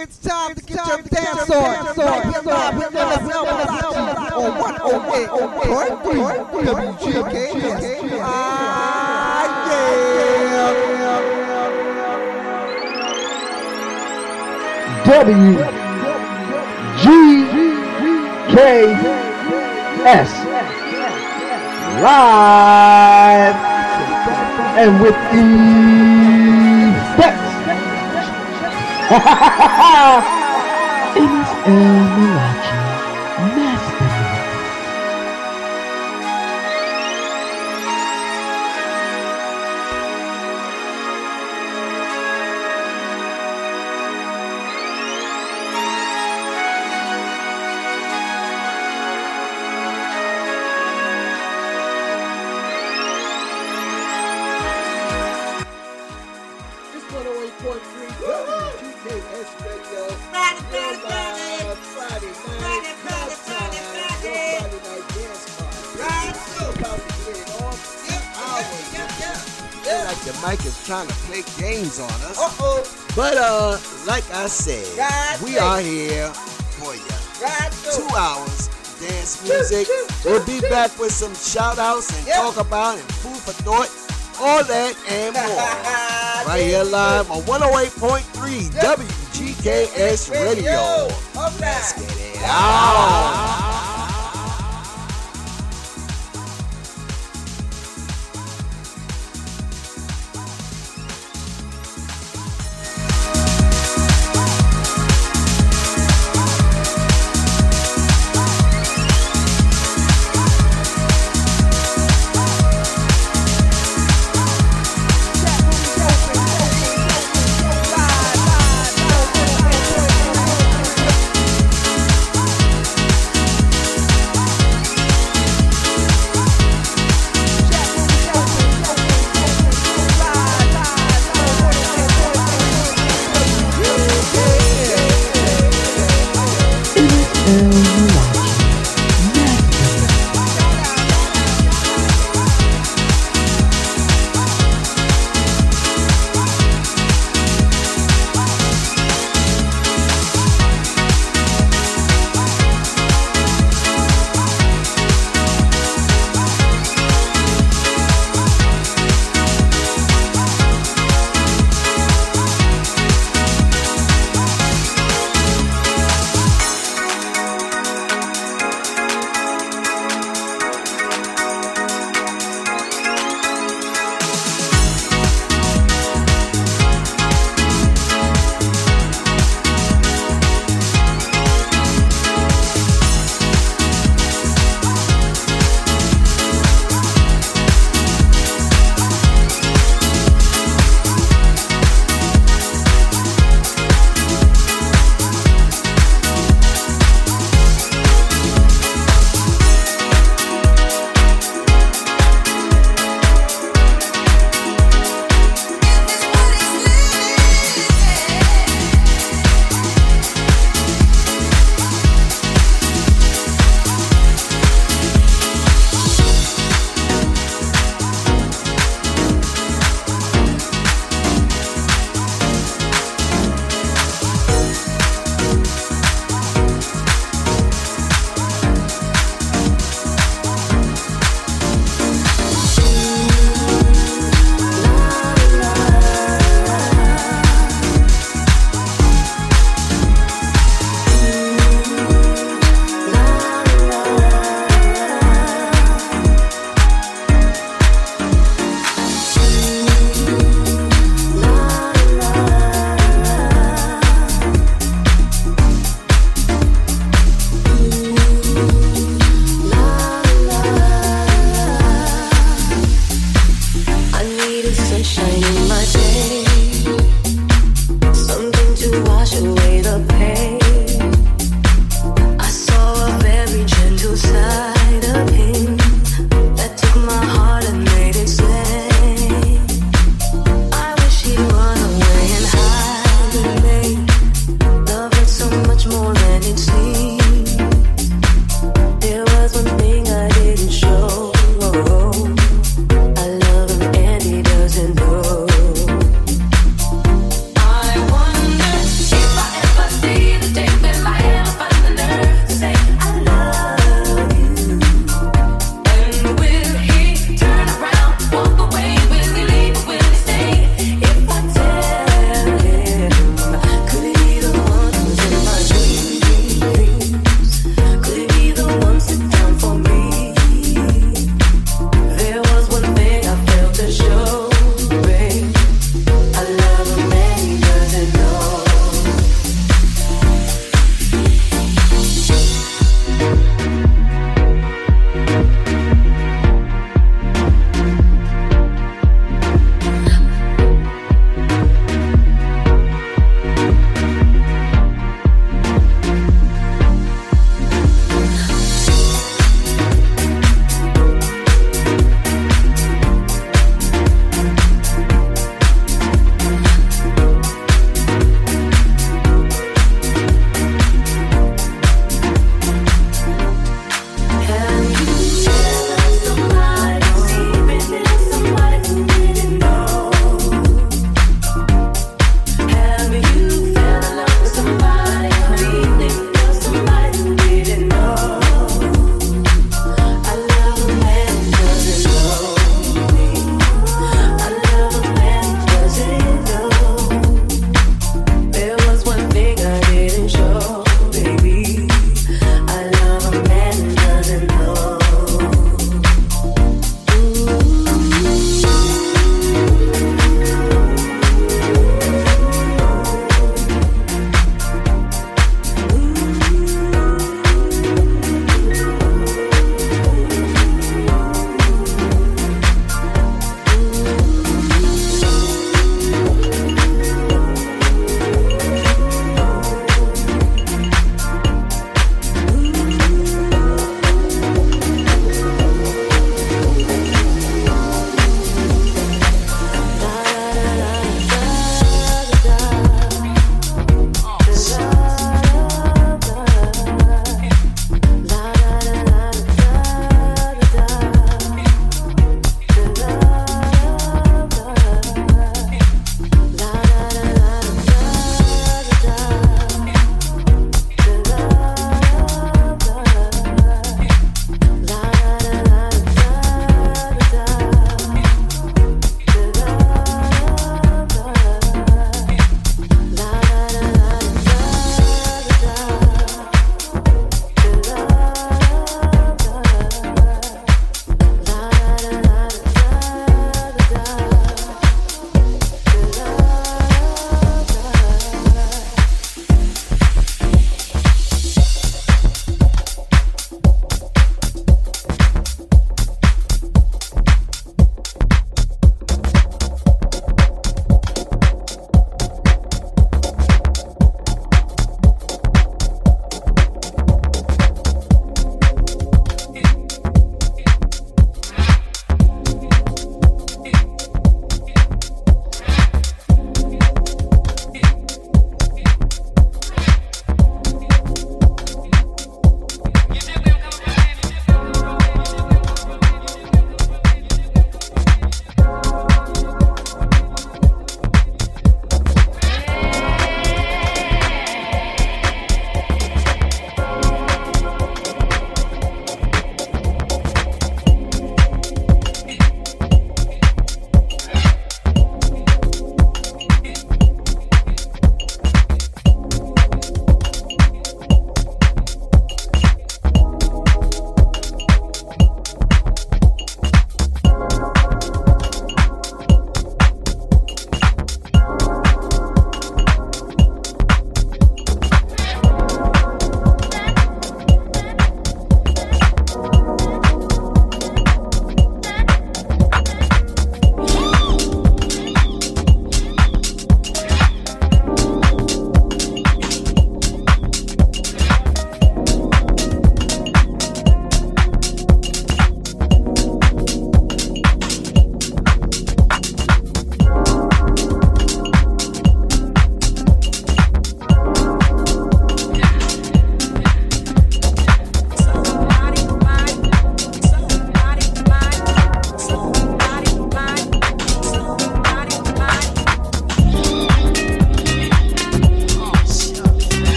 It's time to get your dance on. Right here live with LSL Malachi on 108.3 WGKS. Ah, W G K S. Live. And with effects. it is El are here for you. Right, Two hours dance music. We'll be back with some shout outs and Yep. talk about and food for thought, all that and more. right here live on 108.3 WGKS Radio. Let's get it out.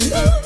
Yeah.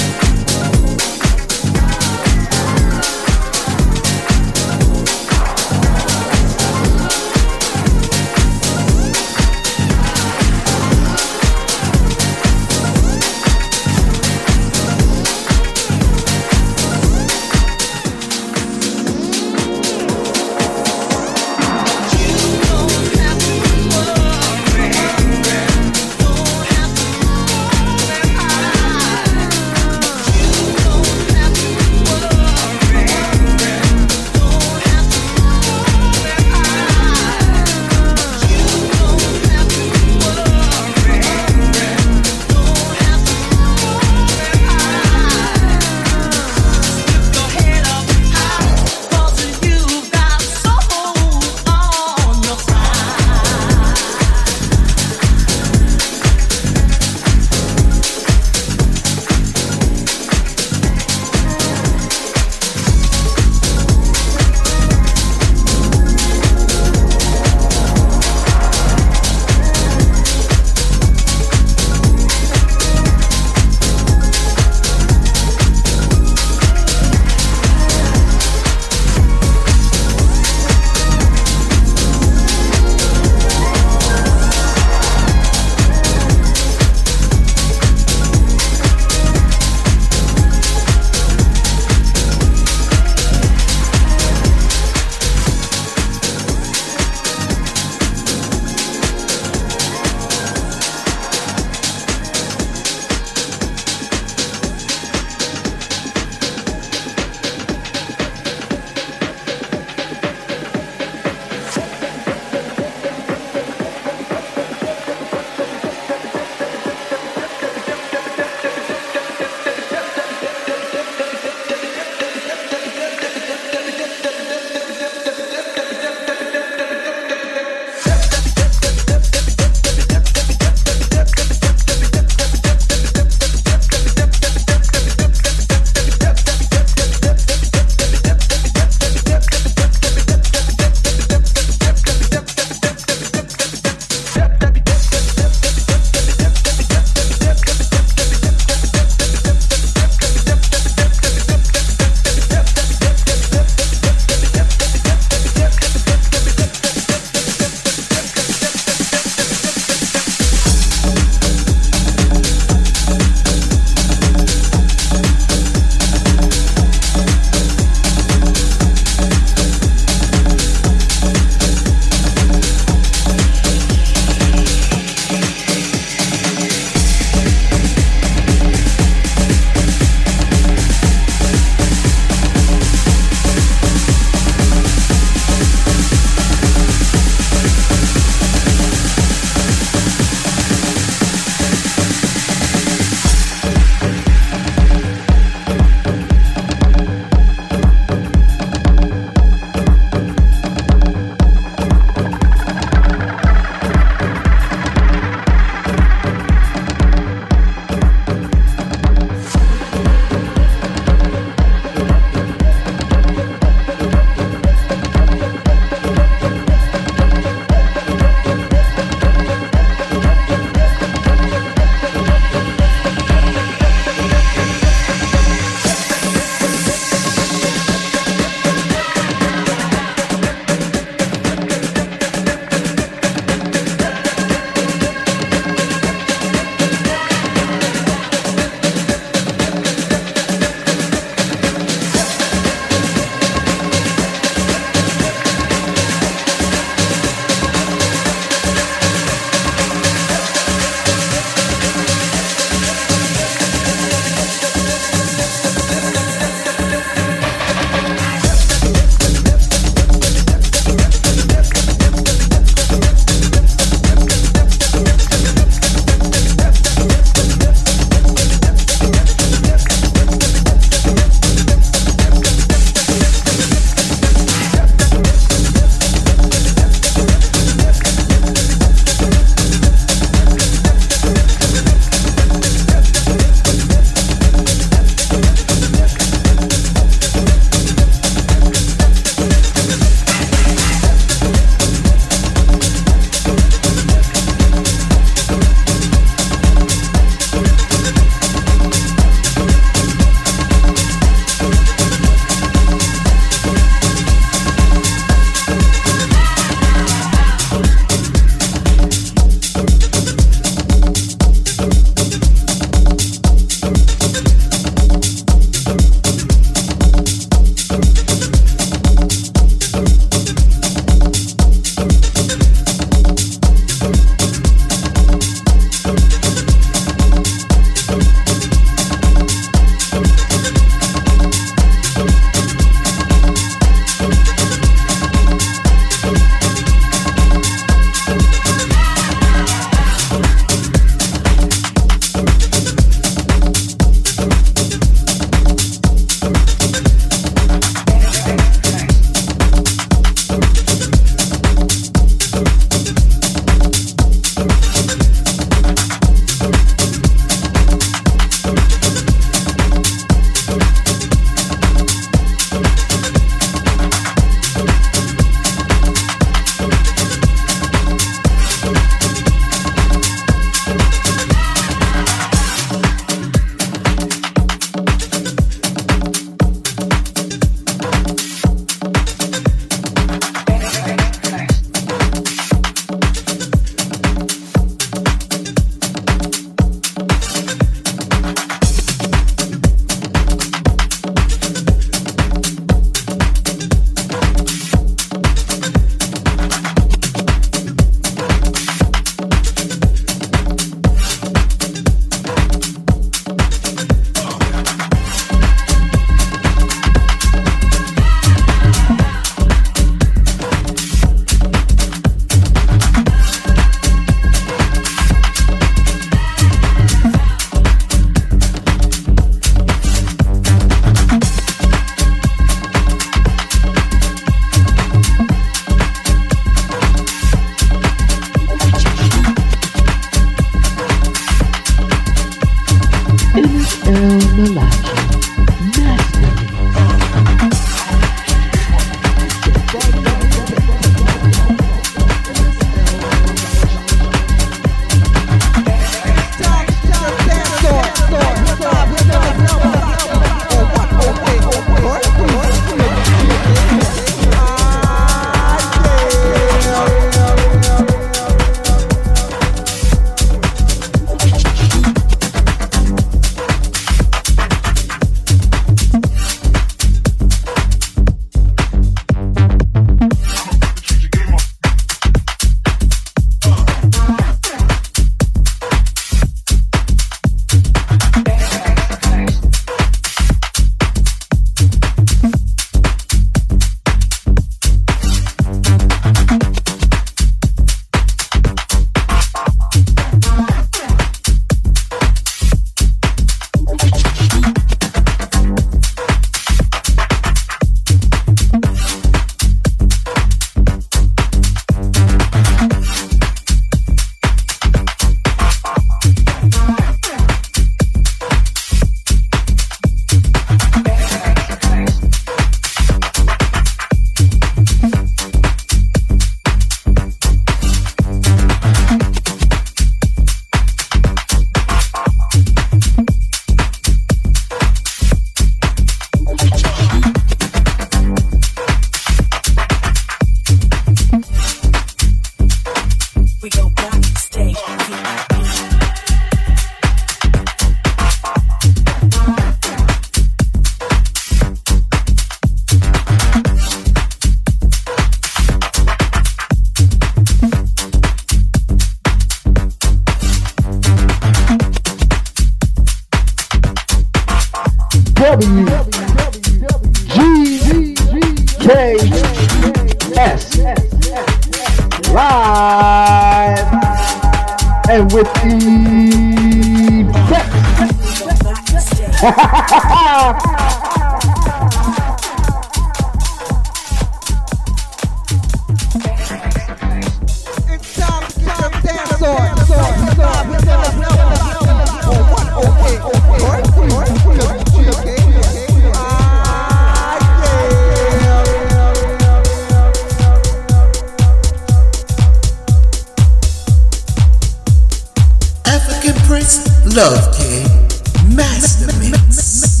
Love King Master Mix.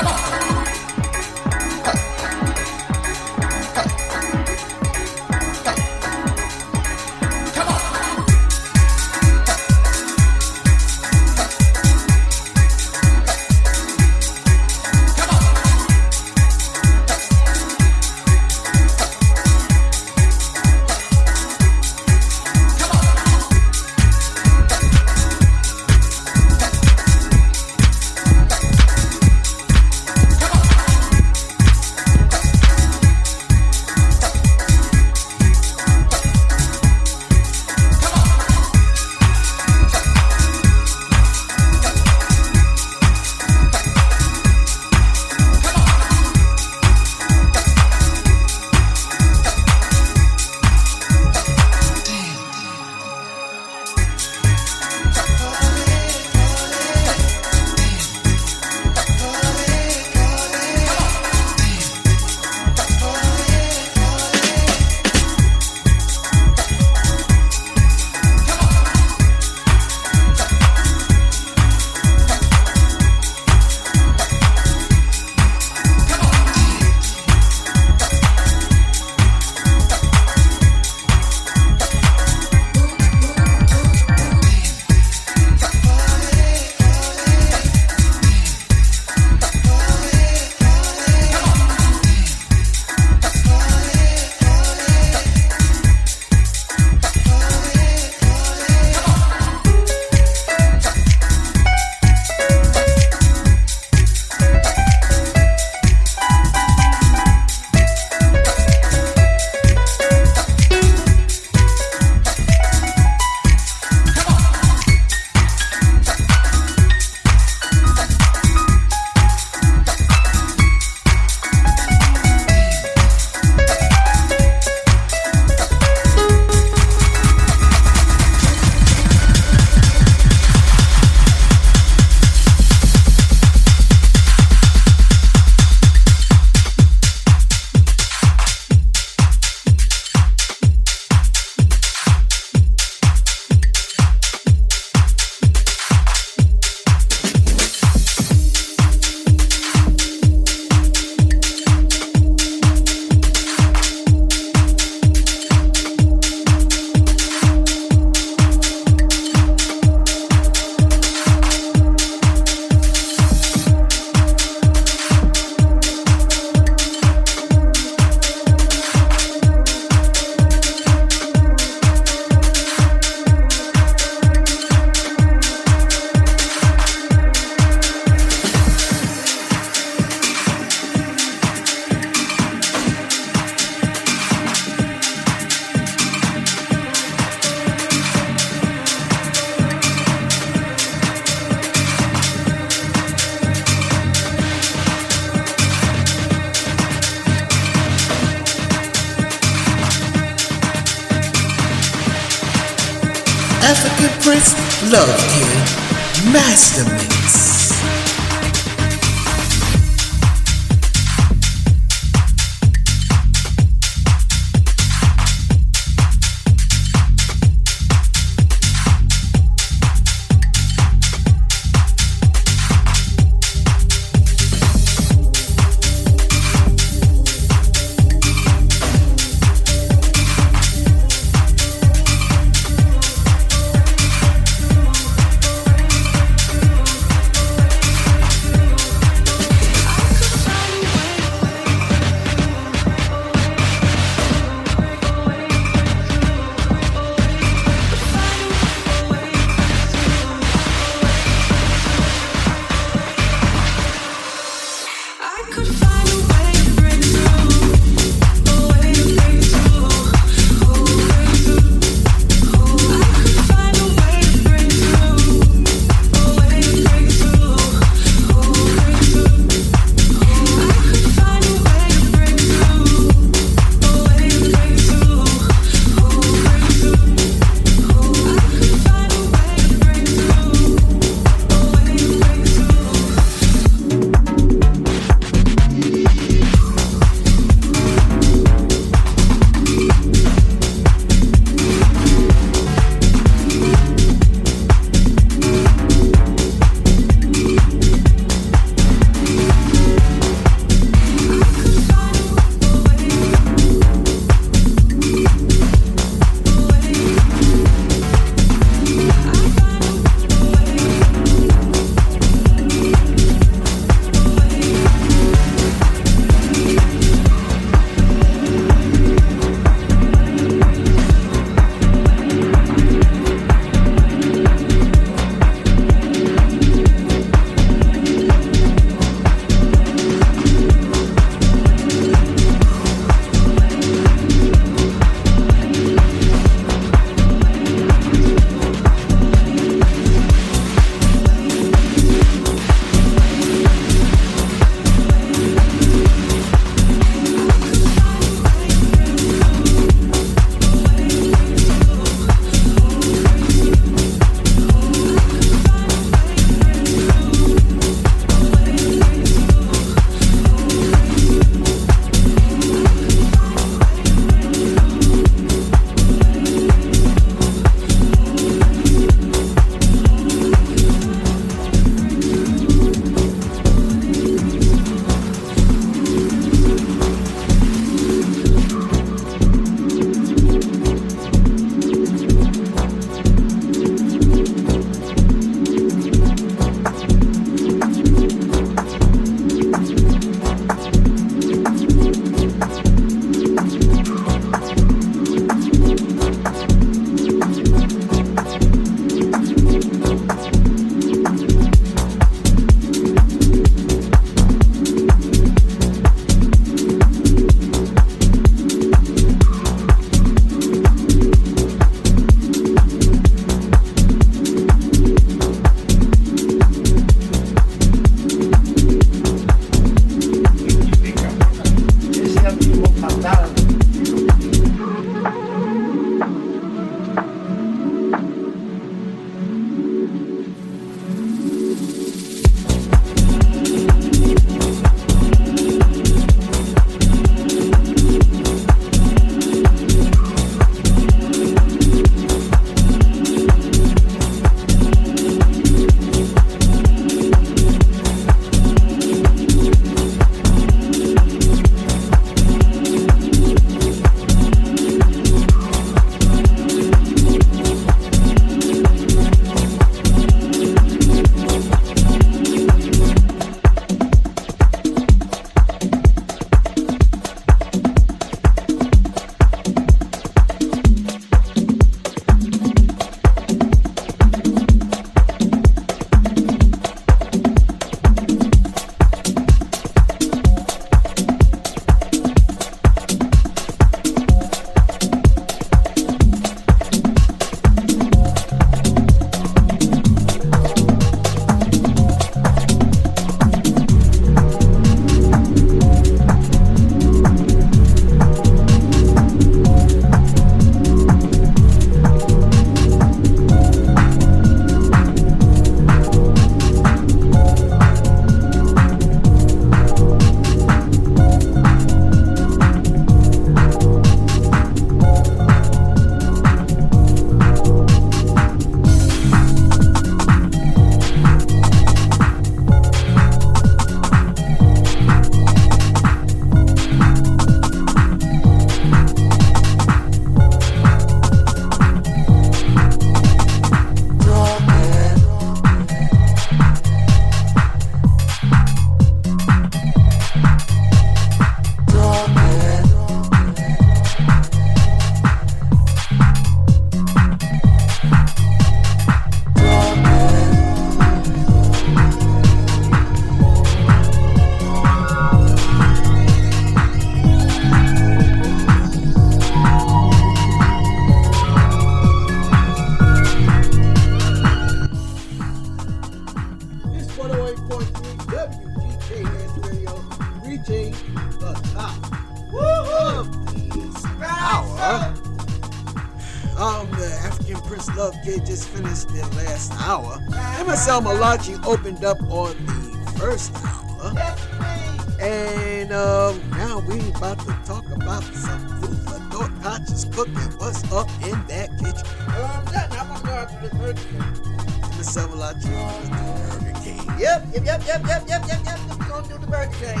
Yep, yep, yep, yep, yep, yep. We're gonna do the Burger King.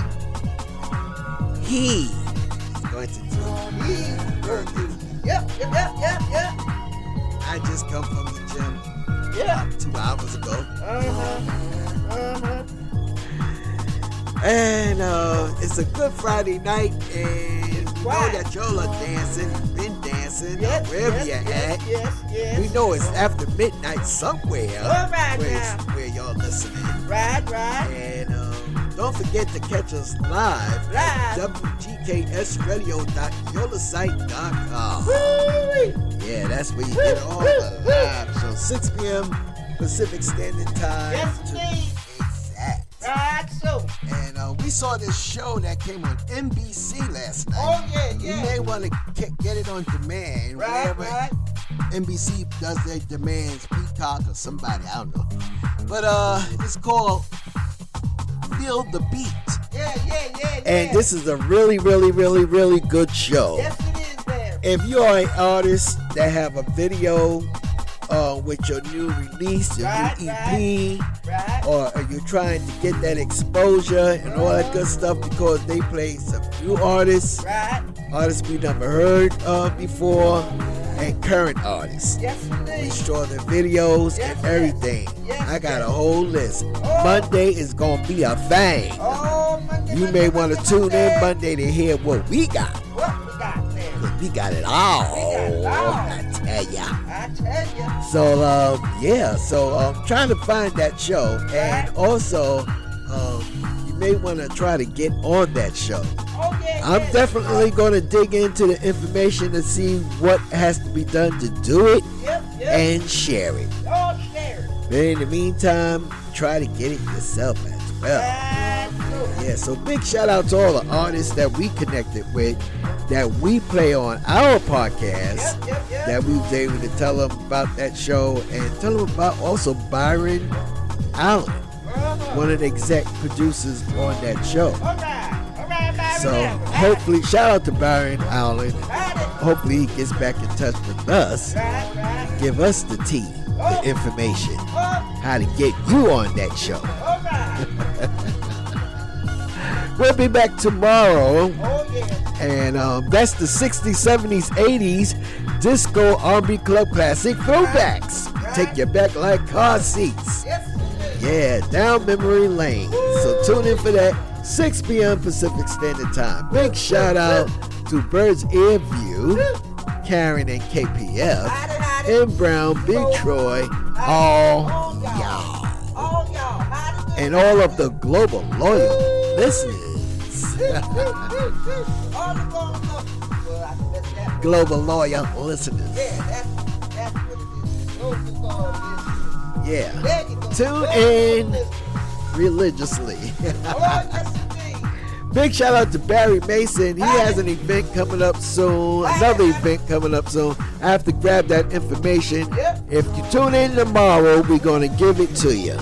He is going to do These burgers. Yep, yep, yep, yep, yep. I just come from the gym Yeah. two hours ago. Uh-huh. Uh-huh. And uh, it's a good Friday night, and you know that y'all are dancing, been dancing, Yes, wherever yes, you're yes, at. yes, yes. We know it's after midnight somewhere All right now. Where. Right, right. And um, don't forget to catch us live, at WGKSradio.yolasite.com. Woo-wee. Yeah, that's where you get all the live shows. 6 p.m. Pacific Standard Time. Yes, exact. Right, so. And uh, we saw this show that came on NBC last night. Oh, yeah, yeah. You may want to get it on demand. Right, wherever right. NBC does their demands, Peacock or somebody, I don't know. But uh, it's called Feel the Beat. Yeah, yeah, yeah, yeah. And this is a really, really, really, really good show. Yes, it is there. If you are an artist that have a video uh, with your new release, your Right, new EP, Right. or are you trying to get that exposure and all that good stuff because they play some new artists, Right. artists we never heard of before, and current artists. Yes, We show the videos Yes, and everything. Yes, I got a whole list. Oh. Monday is gonna be a thing. Oh, Monday, You may want to tune in Monday. To hear what we got. What we got there? 'Cause we got it all. Got it all. I tell ya. I tell you. So um, yeah, so I'm um, trying to find that show, and Right. also um, you may want to try to get on that show. Oh, yeah, I'm yeah. definitely going to dig into the information to see what has to be done to do it Yep, yep. and share it. Share. But in the meantime, try to get it yourself as well. Yeah, so big shout out to all the artists that we connected with, that we play on our podcast yep. that we was able to tell them about that show and tell them about also Byron Allen, Uh-huh. one of the exec producers on that show. So hopefully, shout out to Byron Allen. Hopefully, he gets back in touch with us, give us the tea, the information, how to get you on that show. We'll be back tomorrow. And um, that's the 60s, 70s, 80s disco R&B club classic throwbacks. Take you back like car seats. Yeah, down memory lane. So tune in for that 6 p.m. Pacific Standard Time. Big shout out to Bird's Ear View, Karen and KPF, and Brown, Big Troy, all All y'all. y'all, All y'all. Howdy, do. and all of the global loyal listeners. All the going up. Well, I can bet that. global loyal listeners. Yeah, that's, that's what it is. Those who call this. Yeah. There you go. Tune in. Religiously. Oh. Big shout out to Barry Mason. He has an event coming up soon, another event coming up soon. I have to grab that information. If you tune in tomorrow, we're going to give it to you.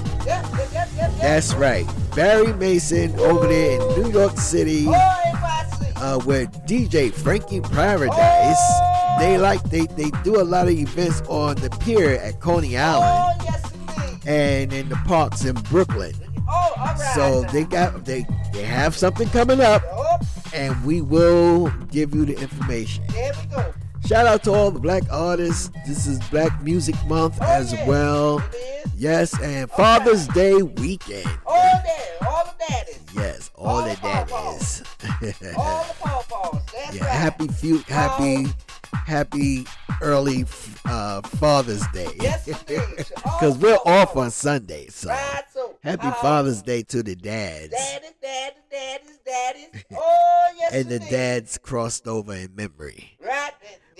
That's right. Barry Mason over there in New York City Oh, uh, with DJ Frankie Paradise. They like they, they do a lot of events on the pier at Coney Island Oh, yes, and in the parks in Brooklyn. Oh, all right. So they got they they have something coming up Oh, and we will give you the information. there we go. Shout out to all the black artists. This is Black Music Month Oh, as yeah. well. Yes, and Father's Day weekend. All there. All the daddies. Yes, all All the the is. All the pawpaws. That's yeah, right. happy few, happy, happy early uh, Father's Day. Yes, Because we're off on Sunday, so Right, so. happy uh, Father's Day to the dads. Daddies, daddies, daddies, daddies. Oh, yes, and the dads crossed over in memory. Right.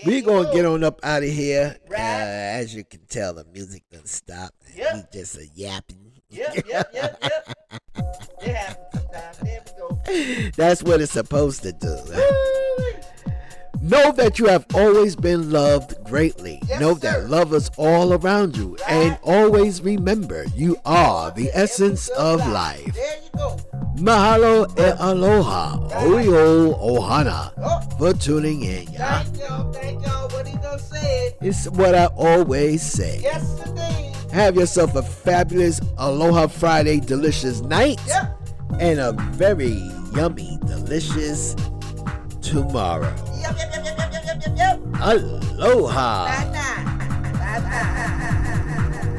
We're gonna go. get on up out of here. Uh, as you can tell, the music done stopped. Yep. We just a yapping. Yep, yep, yep, yep. It happens sometimes. There we go. That's what it's supposed to do. Know that you have always been loved greatly. Yes, know sir. that love is all around you. And always remember, you are the essence of life. There you go. Mahalo e aloha, oyo ohana, Oh, for tuning in, yeah? thank y'all, thank y'all. What he done said. It's what I always say. Have yourself a fabulous Aloha Friday delicious night Yep. and a very yummy delicious tomorrow. Yep, yep, yep, yep, yep, yep, yep, yep. Aloha. Bye, bye. Bye, bye.